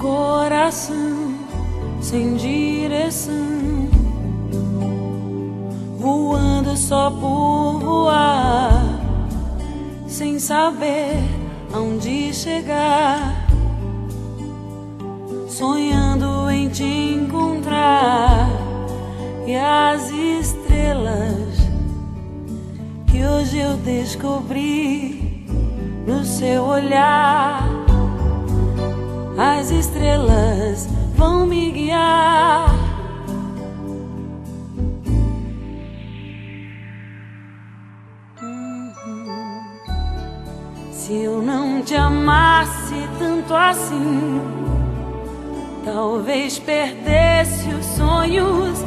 coração sem direção, voando só por voar, sem saber aonde chegar, sonhando em te encontrar e as estrelas que hoje eu descobri no seu olhar. As estrelas vão me guiar. Uhum. Se eu não te amasse tanto assim, talvez perdesse os sonhos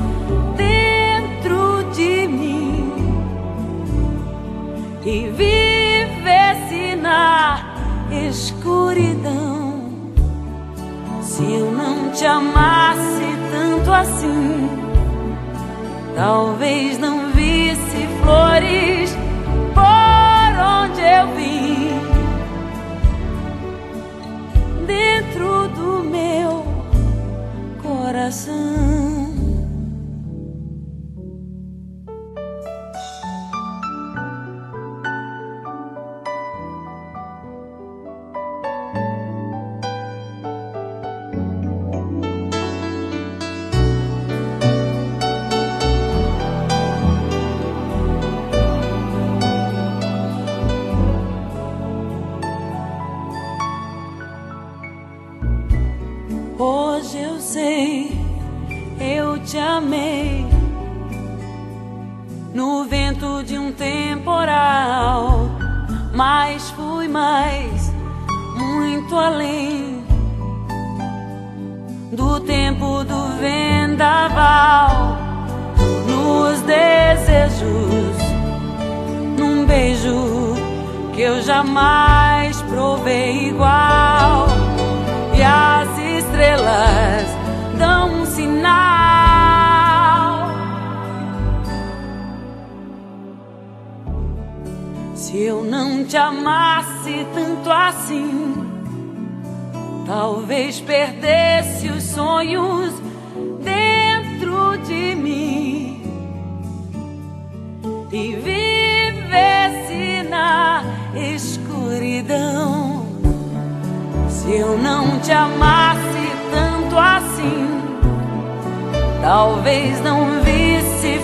dentro de mim e vivesse na escuridão. Se eu não te amasse tanto assim, talvez não visse flores por onde eu vim. Dentro do meu coração. Eu te amei. No vento de um temporal, mas fui mais, muito além do tempo do vendaval. Nos desejos, num beijo que eu jamais provei igual. E as estrelas dão um sinal. Se eu não te amasse tanto assim, talvez perdesse os sonhos dentro de mim e vivesse na escuridão. Se eu não te amasse talvez não visse